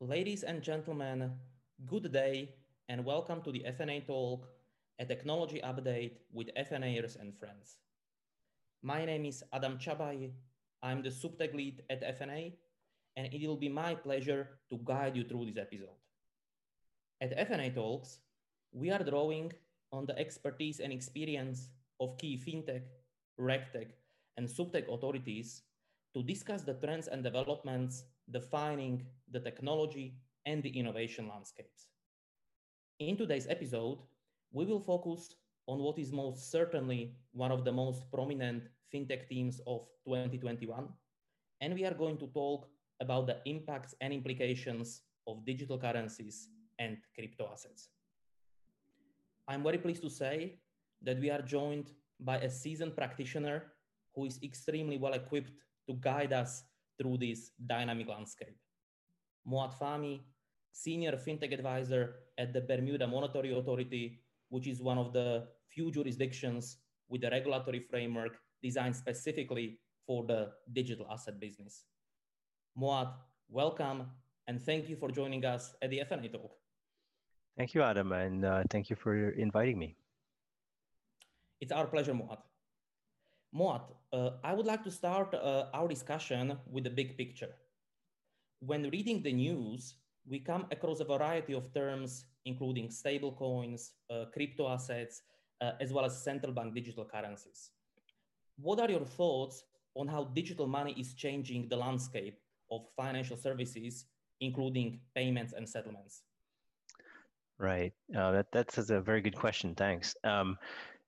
Ladies and gentlemen, good day and welcome to the FNA Talk, a technology update with FNAers and friends. My name is Adam Csabay. I'm the SupTech lead at FNA, and it will be my pleasure to guide you through this episode. At FNA Talks, we are drawing on the expertise and experience of key fintech, regtech, and SupTech authorities to discuss the trends and developments defining the technology and the innovation landscapes. In today's episode, we will focus on what is most certainly one of the most prominent fintech themes of 2021, and we are going to talk about the impacts and implications of digital currencies and crypto assets. I'm very pleased to say that we are joined by a seasoned practitioner who is extremely well equipped to guide us through this dynamic landscape. Moad Fahmy, Senior FinTech Advisor at the Bermuda Monetary Authority, which is one of the few jurisdictions with a regulatory framework designed specifically for the digital asset business. Moad, welcome and thank you for joining us at the FNA Talk. Thank you, Adam, and uh, thank you for inviting me. It's our pleasure, Moad. Moad, uh, I would like to start uh, our discussion with the big picture. When reading the news, we come across a variety of terms, including stablecoins, uh, crypto assets, uh, as well as central bank digital currencies. What are your thoughts on how digital money is changing the landscape of financial services, including payments and settlements? Right. Uh, that, that's a very good question. Thanks. Um,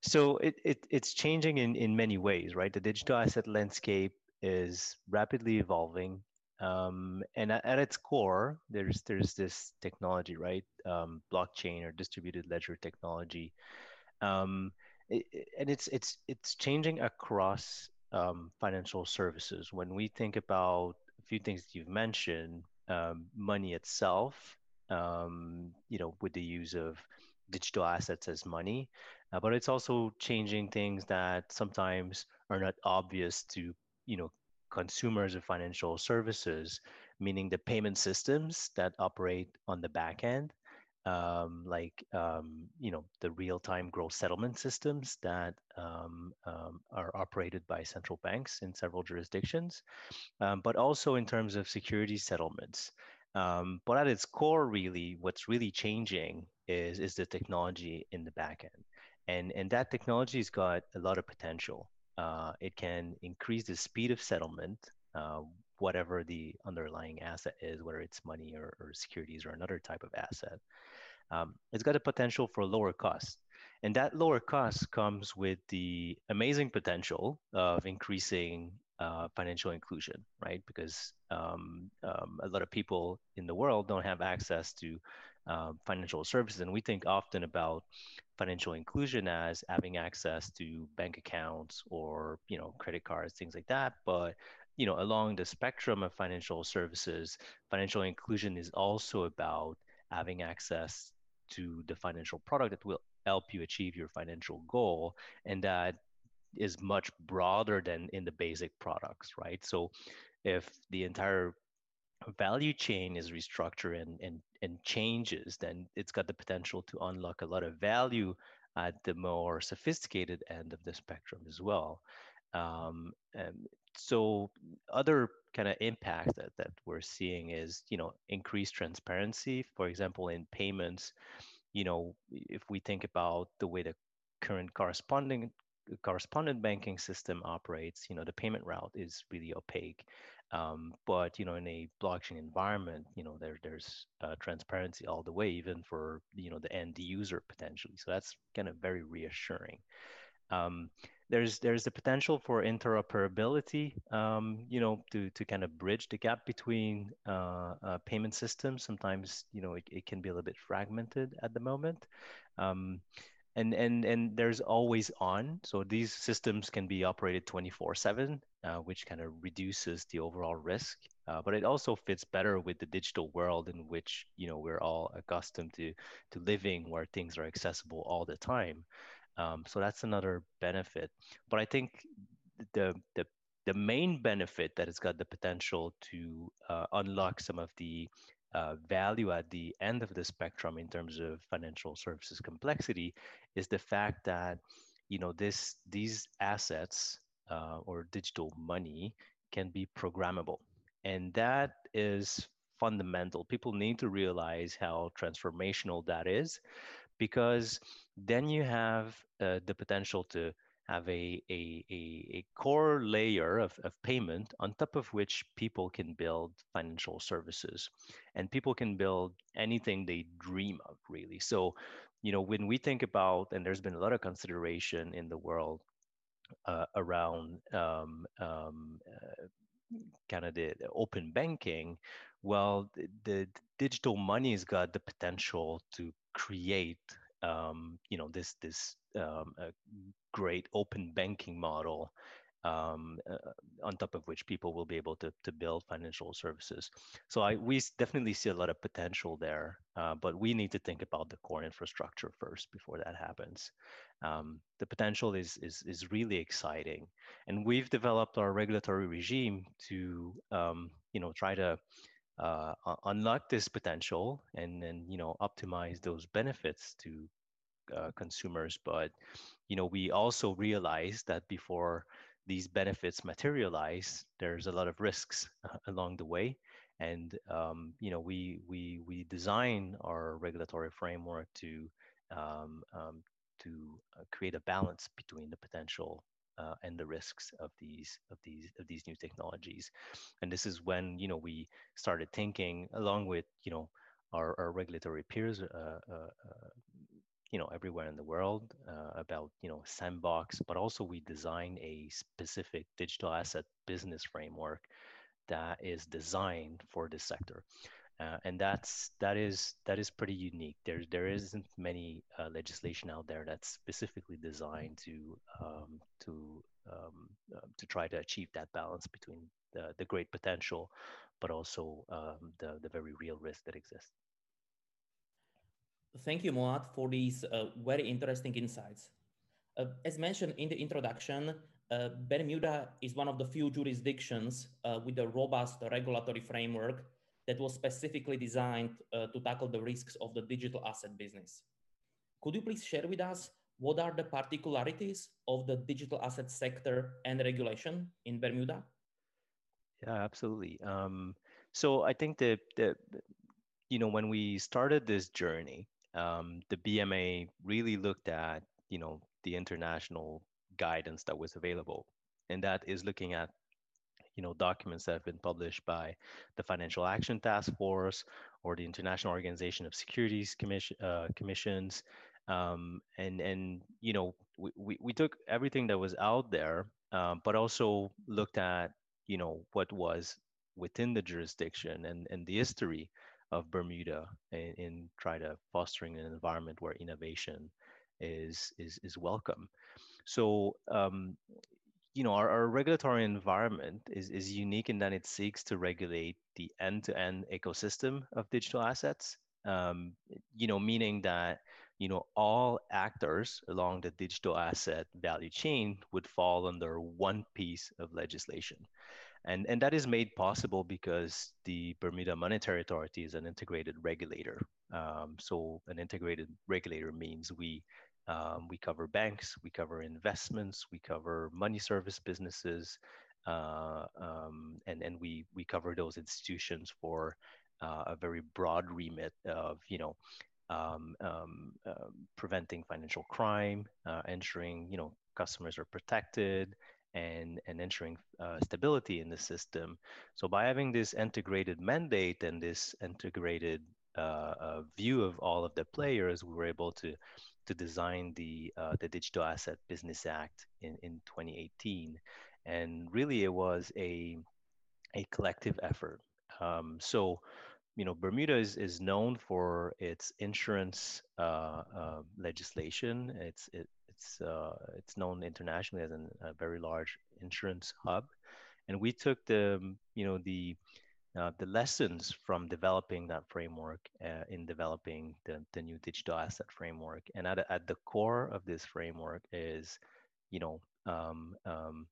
so it, it it's changing in in many ways, right? The digital asset landscape is rapidly evolving, um, and at, at, its core, there's there's this technology, right? Um, blockchain or distributed ledger technology, um, it, and it's it's it's changing across um, financial services. When we think about a few things that you've mentioned, um, money itself, um, you know, with the use of digital assets as money, uh, but it's also changing things that sometimes are not obvious to you know consumers of financial services, meaning the payment systems that operate on the back end, um, like um, you know the real-time gross settlement systems that um, um are operated by central banks in several jurisdictions, um, but also in terms of security settlements. Um, but at its core, really, what's really changing is is the technology in the back end, and and that technology's got a lot of potential. Uh, it can increase the speed of settlement, uh, whatever the underlying asset is, whether it's money or, or securities or another type of asset. Um, it's got a potential for lower cost. And that lower cost comes with the amazing potential of increasing uh, financial inclusion, right? Because um, um, a lot of people in the world don't have access to uh, financial services, and we think often about financial inclusion as having access to bank accounts or you know credit cards, things like that. But you know, along the spectrum of financial services, financial inclusion is also about having access to the financial product that will help you achieve your financial goal and that is much broader than in the basic products, right? So if the entire value chain is restructured and, and, and changes, then it's got the potential to unlock a lot of value at the more sophisticated end of the spectrum as well. Um, and so other kind of impact that, that we're seeing is, you know, increased transparency, for example, in payments, you know, if we think about the way the current corresponding correspondent banking system operates, you know, the payment route is really opaque. Um, but you know, in a blockchain environment, you know, there there's uh, transparency all the way, even for you know the end user potentially. So that's kind of very reassuring. Um, there's there's the potential for interoperability, um, you know, to to kind of bridge the gap between uh, uh, payment systems. Sometimes you know it, it can be a little bit fragmented at the moment. Um, and and and there's always on. So these systems can be operated 24 uh, 7 which kind of reduces the overall risk uh, but it also fits better with the digital world in which you know we're all accustomed to to living where things are accessible all the time. Um, so that's another benefit. But i think the the the main benefit that it's got the potential to uh, unlock some of the uh, value at the end of the spectrum in terms of financial services complexity is the fact that you know this these assets uh, or digital money can be programmable. And that is fundamental. People need to realize how transformational that is because then you have uh, the potential to have a, a, a, a, core layer of, of payment on top of which people can build financial services. And people can build anything they dream of really. So you know when we think about and there's been a lot of consideration in the world uh, around um, um, uh, kind of the, open banking well the, the digital money's got the potential to create um, you know this this um, great open banking model um, uh, on top of which people will be able to, to build financial services. So I, we definitely see a lot of potential there, uh, but we need to think about the core infrastructure first before that happens. Um, the potential is, is, is really exciting. And we've developed our regulatory regime to um, you know, try to uh, unlock this potential and then you know optimize those benefits to uh, consumers but you know we also realize that before these benefits materialize there's a lot of risks uh, along the way and um, you know we we we design our regulatory framework to um, um, to uh, create a balance between the potential uh, and the risks of these of these of these new technologies. And this is when you know we started thinking along with you know our, our regulatory peers uh, uh, uh you know everywhere in the world uh, about you know sandbox but also we designed a specific digital asset business framework that is designed for this sector uh, and that's that is that is pretty unique. There there isn't many uh, legislation out there that's specifically designed to um, to um, uh, to try to achieve that balance between the, the great potential, but also um, the the very real risk that exists. Thank you, Moad, for these uh, very interesting insights. Uh, as mentioned in the introduction, uh, Bermuda is one of the few jurisdictions with a robust regulatory framework that was specifically designed uh, to tackle the risks of the digital asset business. Could you please share with us what are the particularities of the digital asset sector and regulation in Bermuda? Yeah, absolutely. Um, so I think that the, you know when we started this journey, um, the BMA really looked at you know the international guidance that was available, and that is looking at you know documents that have been published by the Financial Action Task Force or the International Organization of Securities Commission, uh, Commissions, um, and and you know we, we, we took everything that was out there, um, but also looked at you know what was within the jurisdiction and and the history of Bermuda in, in try to fostering an environment where innovation is is is welcome. So um, you know, our, our regulatory environment is, is unique in that it seeks to regulate the end-to-end ecosystem of digital assets. Um, you know, meaning that you know all actors along the digital asset value chain would fall under one piece of legislation. And, and that is made possible because the Bermuda Monetary Authority is an integrated regulator. Um, so an integrated regulator means we um, we cover banks, we cover investments, we cover money service businesses, uh, um, and and we we cover those institutions for uh, a very broad remit of you know um, um, um preventing financial crime, uh, ensuring you know customers are protected, and and ensuring uh, stability in the system. So by having this integrated mandate and this integrated uh, uh, view of all of the players, we were able to to design the uh, the Digital Asset Business Act in, in 2018, and really it was a a collective effort. Um, so, you know, Bermuda is, is known for its insurance uh, uh, legislation. It's it, it's uh, it's known internationally as an, a very large insurance hub, and we took the you know the uh, the lessons from developing that framework uh, in developing the, the new digital asset framework. And at, at the core of this framework is, you know, um, um,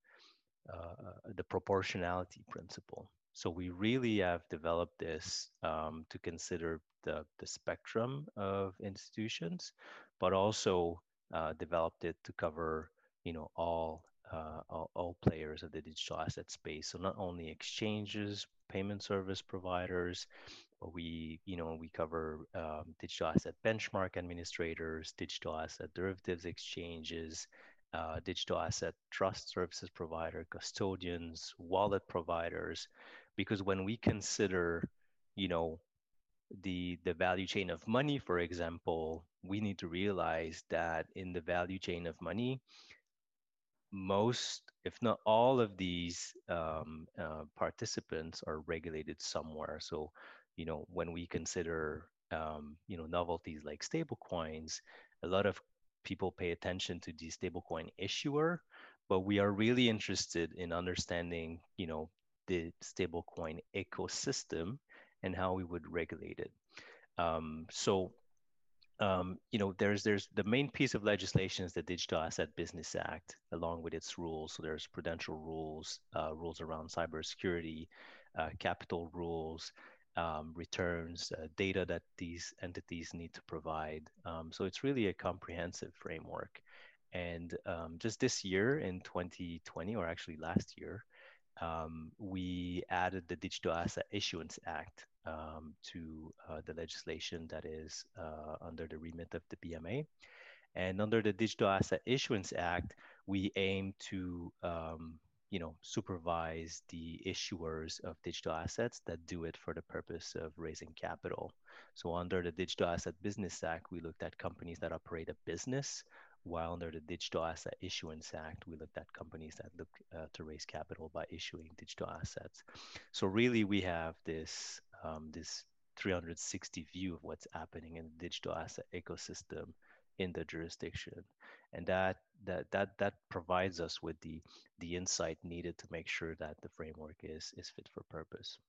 uh, the proportionality principle. So we really have developed this um, to consider the, the spectrum of institutions, but also uh, developed it to cover, you know, all, uh, all, all players of the digital asset space. So not only exchanges, payment service providers, but we, you know, we cover um, digital asset benchmark administrators, digital asset derivatives exchanges, uh, digital asset trust services provider, custodians, wallet providers, because when we consider, you know, the the value chain of money, for example, we need to realize that in the value chain of money, most, if not all of these um, uh, participants are regulated somewhere. So, you know, when we consider, um, you know, novelties like stablecoins, a lot of people pay attention to the stablecoin issuer, but we are really interested in understanding, you know, the stablecoin ecosystem and how we would regulate it. Um, so um, you know, there's there's the main piece of legislation is the Digital Asset Business Act, along with its rules. So there's prudential rules, uh, rules around cybersecurity, uh, capital rules, um, returns, uh, data that these entities need to provide. Um, so it's really a comprehensive framework. And um, just this year in 2020, or actually last year, um, we added the Digital Asset Issuance Act um, to uh, the legislation that is uh, under the remit of the BMA. And under the Digital Asset Issuance Act, we aim to um, you know, supervise the issuers of digital assets that do it for the purpose of raising capital. So under the Digital Asset Business Act, we looked at companies that operate a business while under the Digital Asset Issuance Act, we looked at companies that look uh, to raise capital by issuing digital assets. So really, we have this um, this 360 view of what's happening in the digital asset ecosystem in the jurisdiction, and that that that that provides us with the the insight needed to make sure that the framework is is fit for purpose.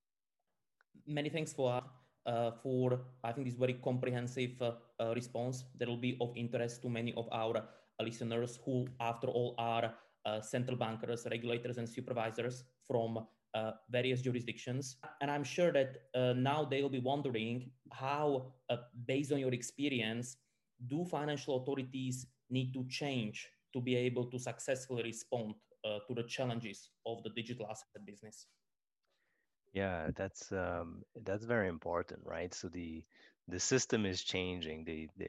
Many thanks for uh, for I think this very comprehensive uh, uh, response that will be of interest to many of our listeners who, after all, are central bankers, regulators, and supervisors from uh, various jurisdictions. And I'm sure that uh, now they will be wondering how, uh, based on your experience, do financial authorities need to change to be able to successfully respond to the challenges of the digital asset business? Yeah, that's um, that's very important, right? So the the system is changing. The the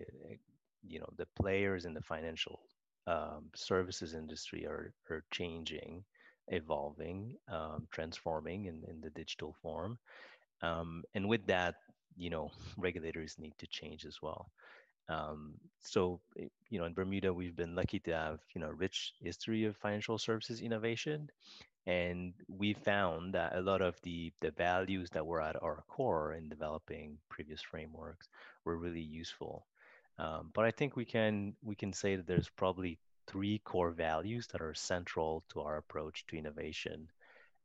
you know the players in the financial um, services industry are are changing, evolving, um, transforming in, in the digital form, um, and with that, you know, regulators need to change as well. Um, so, eh, you know, in Bermuda, we've been lucky to have, you know, rich history of financial services innovation. And we found that a lot of the, the values that were at our core in developing previous frameworks were really useful. Um, but I think we can we can say that there's probably three core values that are central to our approach to innovation.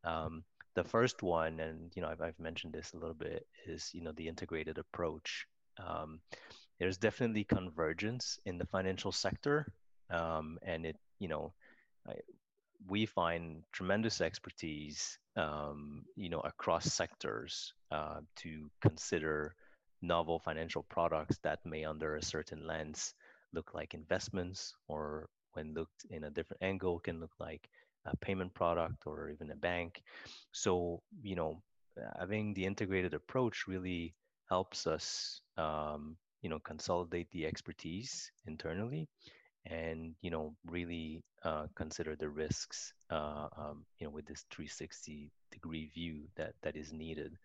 Um, the first one, and you know I've, I've, mentioned this a little bit, is you know the integrated approach. Um, there's definitely convergence in the financial sector, um, and it you know I, we find tremendous expertise, um, you know, across sectors uh, to consider novel financial products that may, under a certain lens, look like investments, or when looked in a different angle, can look like a payment product or even a bank. So, you know, having the integrated approach really helps us, um, you know, consolidate the expertise internally and you know really uh, consider the risks uh, um, you know with this 360 degree view that that is needed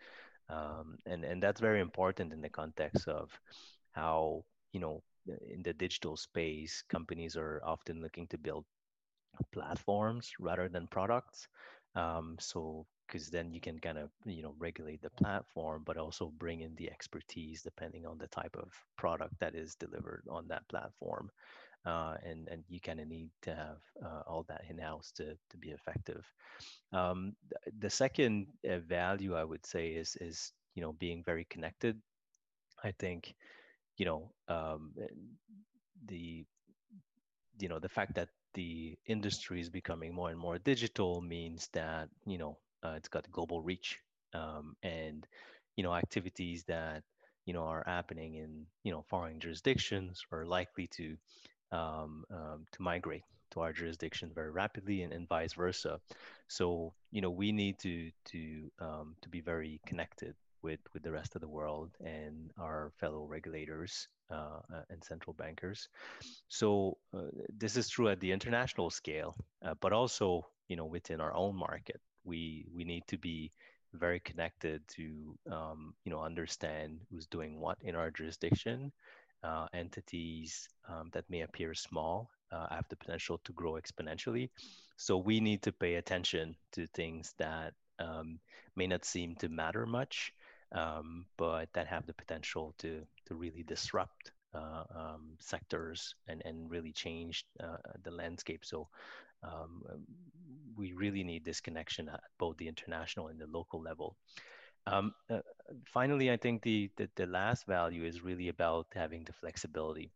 um, and and that's very important in the context of how you know in the digital space companies are often looking to build platforms rather than products um, so because then you can kind of you know regulate the platform but also bring in the expertise depending on the type of product that is delivered on that platform uh, and and you kind of need to have uh, all that in house to to be effective. Um, the second uh, value I would say is is you know being very connected. I think you know um, the you know the fact that the industry is becoming more and more digital means that you know uh, it's got global reach um, and you know activities that you know are happening in you know foreign jurisdictions are likely to um, um, to migrate to our jurisdiction very rapidly and, and vice versa. So you know we need to to um, to be very connected with with the rest of the world and our fellow regulators uh, uh and central bankers. So uh, this is true at the international scale, uh, but also you know within our own market, we we need to be very connected to um, you know understand who's doing what in our jurisdiction uh, entities um, that may appear small uh, have the potential to grow exponentially. So we need to pay attention to things that um, may not seem to matter much, um, but that have the potential to to really disrupt uh, um, sectors and and really change uh, the landscape. So um, we really need this connection at both the international and the local level. Um, uh, finally, I think the, the, the last value is really about having the flexibility.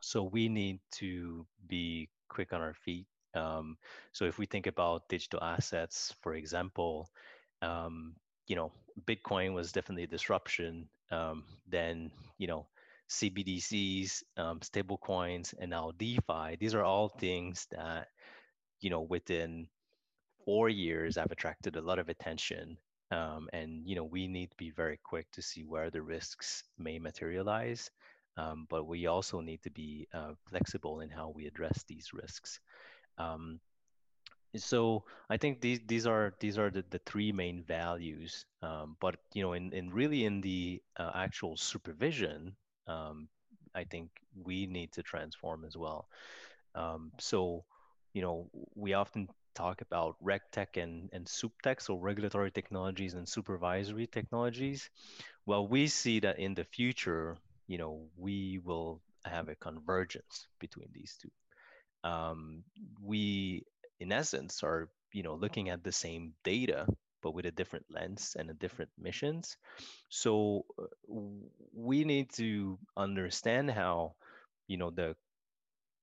So we need to be quick on our feet. Um, so if we think about digital assets, for example, um, you know, Bitcoin was definitely a disruption. Um, then you know, CBDCs, um, stable coins, and now DeFi. These are all things that you know within four years I've attracted a lot of attention um, and you know we need to be very quick to see where the risks may materialize um, but we also need to be uh, flexible in how we address these risks um, so i think these these are these are the, the three main values um, but you know in, in really in the uh, actual supervision um, i think we need to transform as well um, so you know we often talk about RegTech and, and SupTech, so regulatory technologies and supervisory technologies. Well, we see that in the future, you know, we will have a convergence between these two. Um, we, in essence, are you know looking at the same data, but with a different lens and a different missions. So uh, we need to understand how you know the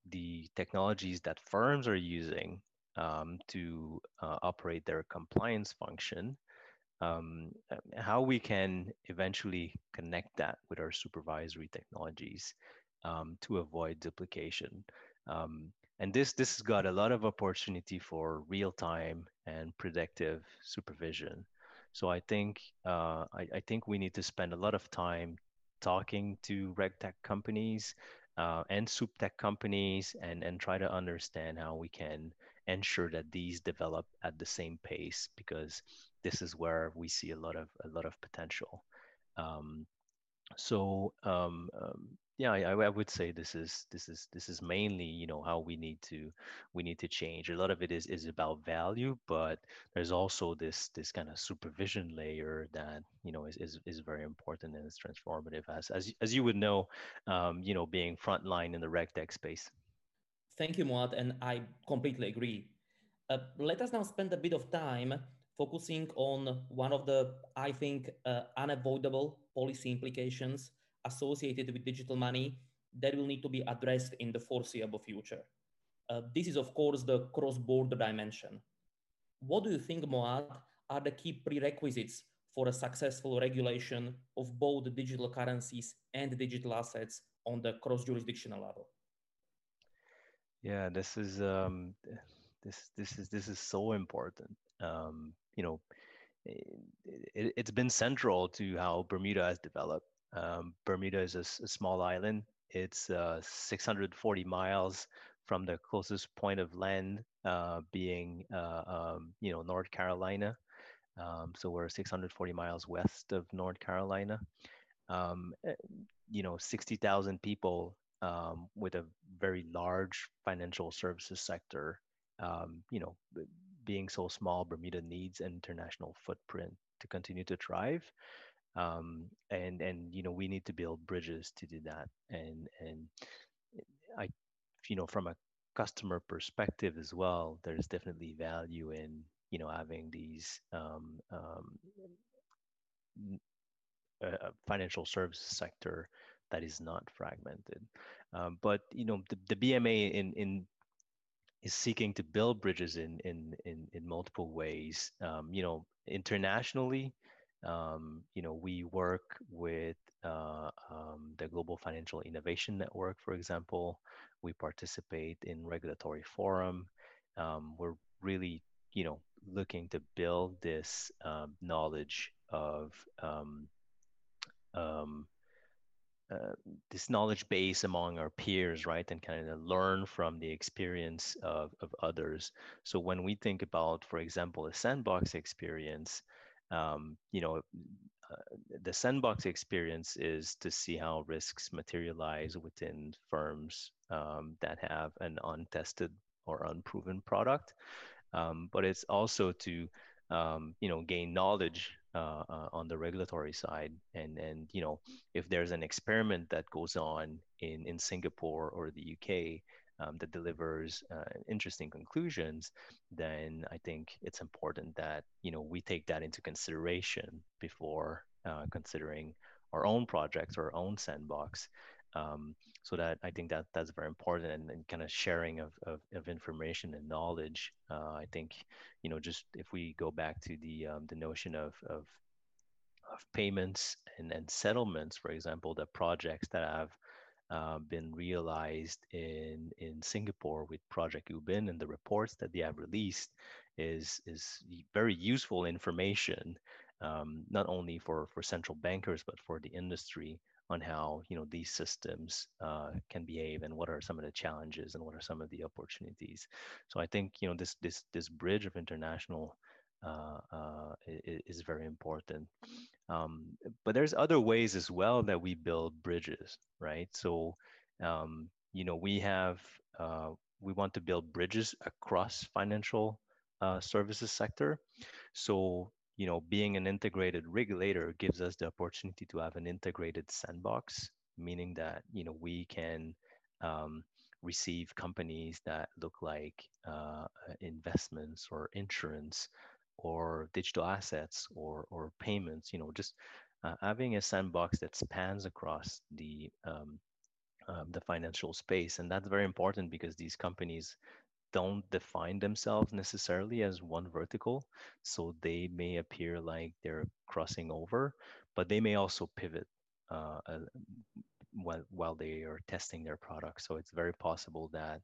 the technologies that firms are using um, to uh, operate their compliance function, um, uh, how we can eventually connect that with our supervisory technologies um, to avoid duplication. Um, and this this has got a lot of opportunity for real time and predictive supervision. So I think uh, I, I, think we need to spend a lot of time talking to regtech companies uh, and SupTech companies and, and try to understand how we can ensure that these develop at the same pace because this is where we see a lot of a lot of potential. Um, so um, um, yeah, I, I, would say this is this is this is mainly you know how we need to we need to change. A lot of it is is about value, but there's also this this kind of supervision layer that you know is is, is very important and is transformative. As as as you would know, um, you know, being frontline in the RegTech space. Thank you, Moad, and I completely agree. Uh, let us now spend a bit of time focusing on one of the, I think, uh, unavoidable policy implications associated with digital money that will need to be addressed in the foreseeable future. Uh, this is, of course, the cross-border dimension. What do you think, Moad, are the key prerequisites for a successful regulation of both digital currencies and digital assets on the cross-jurisdictional level? Yeah, this is um, this this is this is so important. Um, you know, it, has been central to how Bermuda has developed. Um, Bermuda is a, a, small island. It's uh, 640 miles from the closest point of land, uh, being uh, um, you know North Carolina. Um, so we're 640 miles west of North Carolina. Um, eh, you know, 60,000 people um, with a very large financial services sector. Um, you know, being so small, Bermuda needs an international footprint to continue to thrive. Um, and and you know we need to build bridges to do that. And and I, you know, from a customer perspective as well, there's definitely value in you know having these um, um, uh, financial services sector that is not fragmented. Um, but you know, the, the BMA in in is seeking to build bridges in in in, in multiple ways. Um, you know, internationally, um, you know, we work with uh, um, the Global Financial Innovation Network, for example. We participate in regulatory forum. Um, we're really, you know, looking to build this um, knowledge of um, um, uh, this knowledge base among our peers, right, and kind of learn from the experience of, of others. So when we think about, for example, a sandbox experience, um, you know, uh, the sandbox experience is to see how risks materialize within firms um, that have an untested or unproven product. Um, but it's also to um, you know gain knowledge uh, uh, on the regulatory side and and you know if there's an experiment that goes on in in Singapore or the UK um, that delivers uh, interesting conclusions, then I think it's important that you know we take that into consideration before uh, considering our own projects or our own sandbox. Um, so that I think that that's very important and, and kind of sharing of, of, of, information and knowledge. Uh, I think, you know, just if we go back to the um, the notion of, of of payments and, and settlements, for example, the projects that have uh, been realized in in Singapore with Project Ubin and the reports that they have released is is very useful information, um, not only for for central bankers but for the industry on how you know these systems uh, can behave and what are some of the challenges and what are some of the opportunities. So I think you know this this this bridge of international uh, uh, is, is, very important. Um, but there's other ways as well that we build bridges, right? So um, you know we have uh, we want to build bridges across financial uh, services sector. So you know, being an integrated regulator gives us the opportunity to have an integrated sandbox, meaning that, you know, we can um, receive companies that look like uh, investments or insurance or digital assets or, or payments, you know, just uh, having a sandbox that spans across the um, um, the financial space. And that's very important because these companies don't define themselves necessarily as one vertical. So they may appear like they're crossing over, but they may also pivot uh, uh, while, while they are testing their product. So it's very possible that,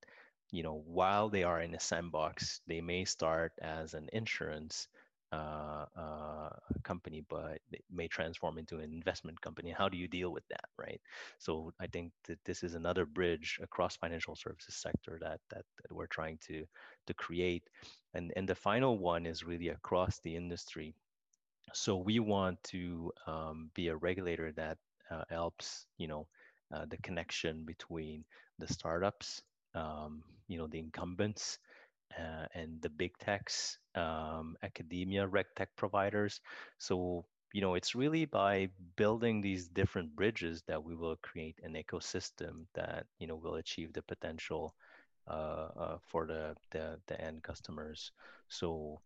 you know, while they are in a sandbox, they may start as an insurance uh, uh, company, but it may transform into an investment company. How do you deal with that, right? So I think that this is another bridge across financial services sector that that, that we're trying to to create, and and the final one is really across the industry. So we want to um, be a regulator that uh, helps, you know, uh, the connection between the startups, um, you know, the incumbents, uh, and the big techs, um, academia, reg tech providers. So, you know, it's really by building these different bridges that we will create an ecosystem that, you know, will achieve the potential uh, uh, for the, the, the end customers. So,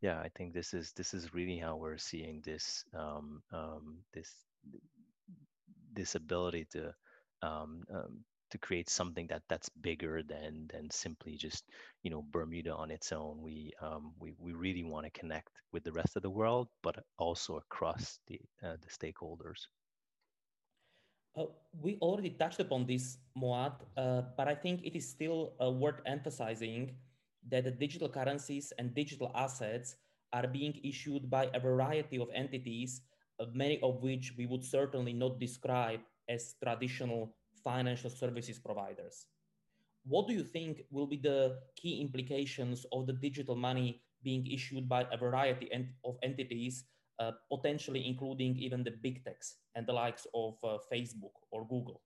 yeah, I think this is this is really how we're seeing this um, um, this this ability to um, um to create something that that's bigger than than simply just you know Bermuda on its own. We um, we we really want to connect with the rest of the world, but also across the uh, the stakeholders. Uh, we already touched upon this, Moad, uh, but I think it is still uh, worth emphasizing that the digital currencies and digital assets are being issued by a variety of entities, uh, many of which we would certainly not describe as traditional financial services providers. What do you think will be the key implications of the digital money being issued by a variety of entities, uh, potentially including even the big techs and the likes of uh, Facebook or Google?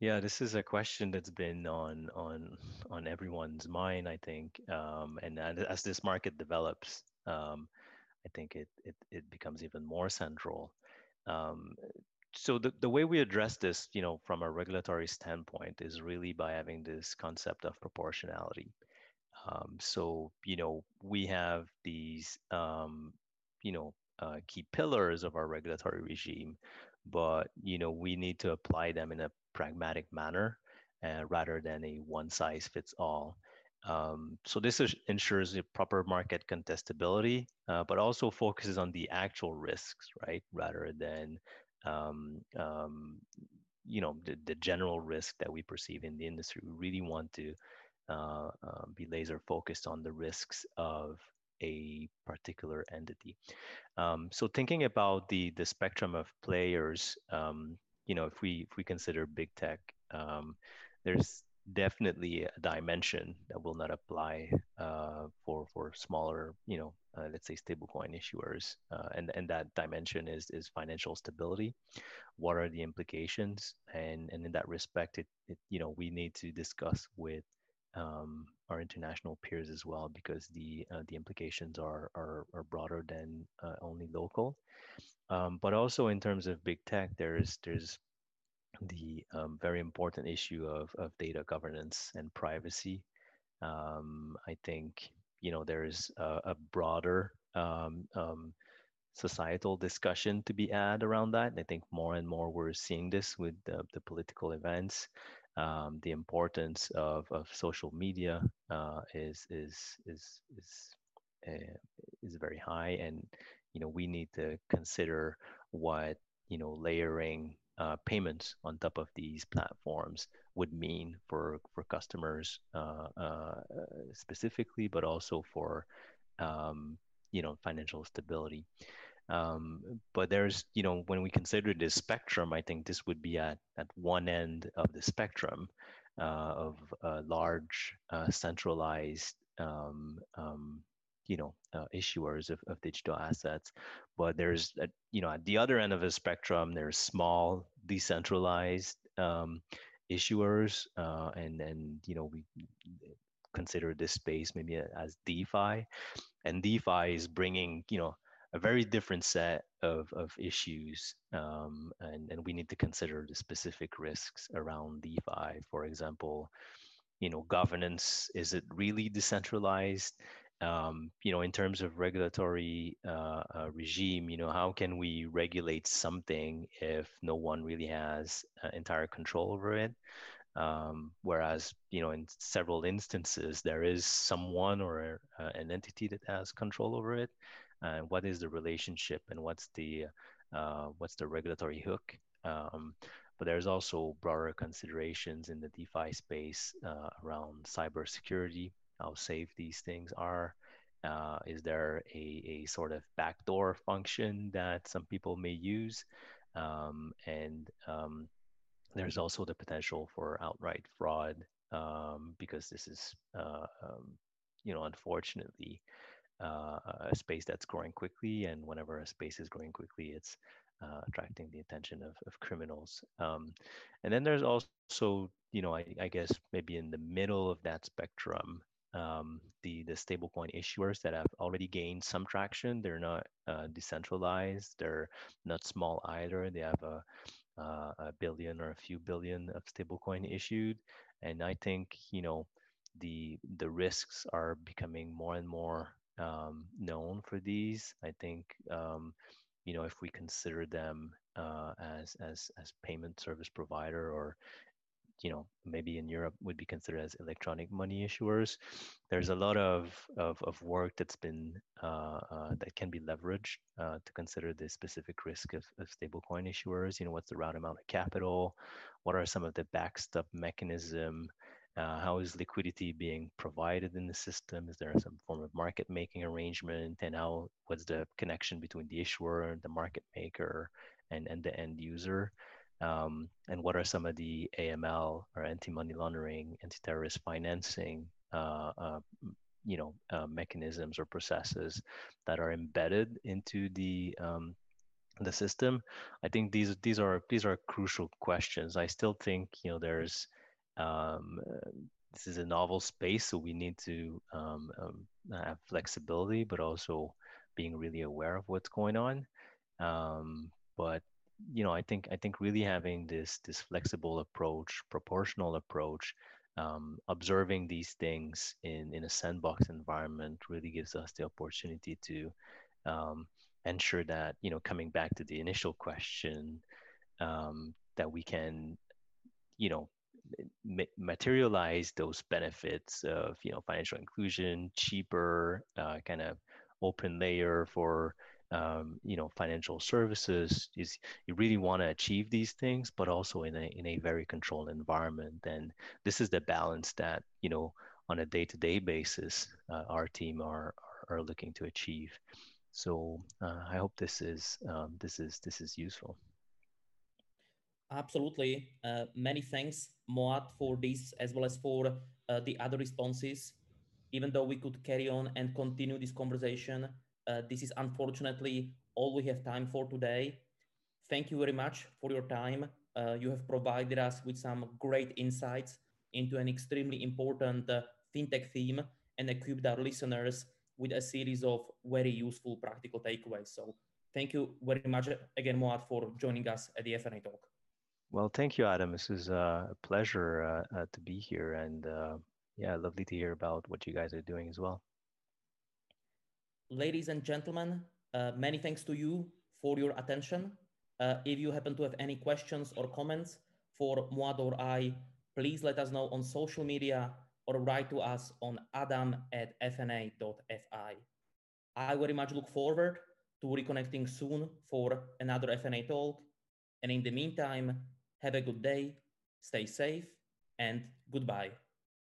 Yeah, this is a question that's been on on on everyone's mind, I think. Um, and as this market develops, um, I think it, it it becomes even more central. Um, so the, the way we address this, you know, from a regulatory standpoint is really by having this concept of proportionality. Um, so, you know, we have these, um, you know, uh, key pillars of our regulatory regime, but, you know, we need to apply them in a pragmatic manner uh, rather than a one size fits all. Um, so this is, ensures a proper market contestability, uh, but also focuses on the actual risks, right, rather than um, um, you know the, the general risk that we perceive in the industry. We really want to uh, uh, be laser focused on the risks of a particular entity. Um, so thinking about the the spectrum of players, um, you know, if we if we consider big tech, um, there's definitely a dimension that will not apply uh, for for smaller, you know, uh, let's say stablecoin issuers, uh, and and that dimension is is financial stability. What are the implications? And and in that respect, it, it you know we need to discuss with um, our international peers as well because the uh, the implications are are, are broader than uh, only local. Um, but also in terms of big tech, there's there's the um, very important issue of, of data governance and privacy. Um, I think you know there's a, a broader um, um, societal discussion to be had around that. I think more and more we're seeing this with the, the political events. Um, the importance of, of social media uh, is is is is uh, is very high, and you know we need to consider what you know layering uh, payments on top of these platforms would mean for for customers uh, uh, specifically, but also for um, you know financial stability. Um, but there's you know when we consider this spectrum, I think this would be at at one end of the spectrum uh, of large uh, centralized um, um, you know uh, issuers of, of digital assets but there's a, you know at the other end of the spectrum there's small decentralized um, issuers uh, and and you know we consider this space maybe as defi and defi is bringing you know a very different set of, of issues um, and, and we need to consider the specific risks around defi. For example you know governance is it really decentralized um, you know, in terms of regulatory uh, uh, regime, you know, how can we regulate something if no one really has uh, entire control over it? Um, whereas, you know, in several instances, there is someone or uh, an entity that has control over it. And what is the relationship and what's the uh, what's the regulatory hook? Um, but there's also broader considerations in the DeFi space uh, around cybersecurity how safe these things are. Uh, is there a, a sort of backdoor function that some people may use? Um, and um, there's also the potential for outright fraud um, because this is, uh, um, you know, unfortunately, uh, a space that's growing quickly. And whenever a space is growing quickly, it's uh, attracting the attention of, of criminals. Um, and then there's also, you know, I, I, guess maybe in the middle of that spectrum, um, the the stablecoin issuers that have already gained some traction. They're not uh, decentralized. They're not small either. They have a, uh, a billion or a few billion of stablecoin issued, and I think you know the the risks are becoming more and more um, known for these. I think um, you know if we consider them uh, as as as payment service provider or you know maybe in Europe would be considered as electronic money issuers. There's a lot of of, of work that's been uh, uh, that can be leveraged uh, to consider the specific risk of, of stablecoin issuers. You know, what's the route amount of capital? What are some of the backstop mechanism? Uh, how is liquidity being provided in the system? Is there some form of market making arrangement? And how what's the connection between the issuer, the market maker, and, and the end user? Um, and what are some of the AML or anti-money laundering, anti-terrorist financing, uh, uh, you know, uh, mechanisms or processes that are embedded into the um, the system. I think these these are these are crucial questions. I still think you know there's um, this is a novel space, so we need to um, um, have flexibility, but also being really aware of what's going on. Um, but you know, I think I think really having this this flexible approach, proportional approach, um, observing these things in in a sandbox environment really gives us the opportunity to um, ensure that you know, coming back to the initial question, um, that we can, you know, materialize those benefits of you know financial inclusion, cheaper uh, kind of open layer for um, you know financial services is you really want to achieve these things but also in a in a very controlled environment. And this is the balance that you know on a day-to-day basis uh, our team are, are looking to achieve. So uh, i hope this is um, this is this is useful. Absolutely. Uh, many thanks Moad for this as well as for uh, the other responses. Even though we could carry on and continue this conversation uh, this is unfortunately all we have time for today. Thank you very much for your time. Uh, you have provided us with some great insights into an extremely important uh, fintech theme and equipped our listeners with a series of very useful practical takeaways. So thank you very much again, Moad, for joining us at the FNA Talk. Well, thank you, Adam. This is uh, a pleasure uh, uh, to be here. And yeah, lovely to hear about what you guys are doing as well ladies and gentlemen, uh, many thanks to you for your attention. Uh, if you happen to have any questions or comments for Moad or I, please let us know on social media or write to us on adam at fna.fi. I very much look forward to reconnecting soon for another FNA talk. And in the meantime, have a good day, stay safe, and goodbye.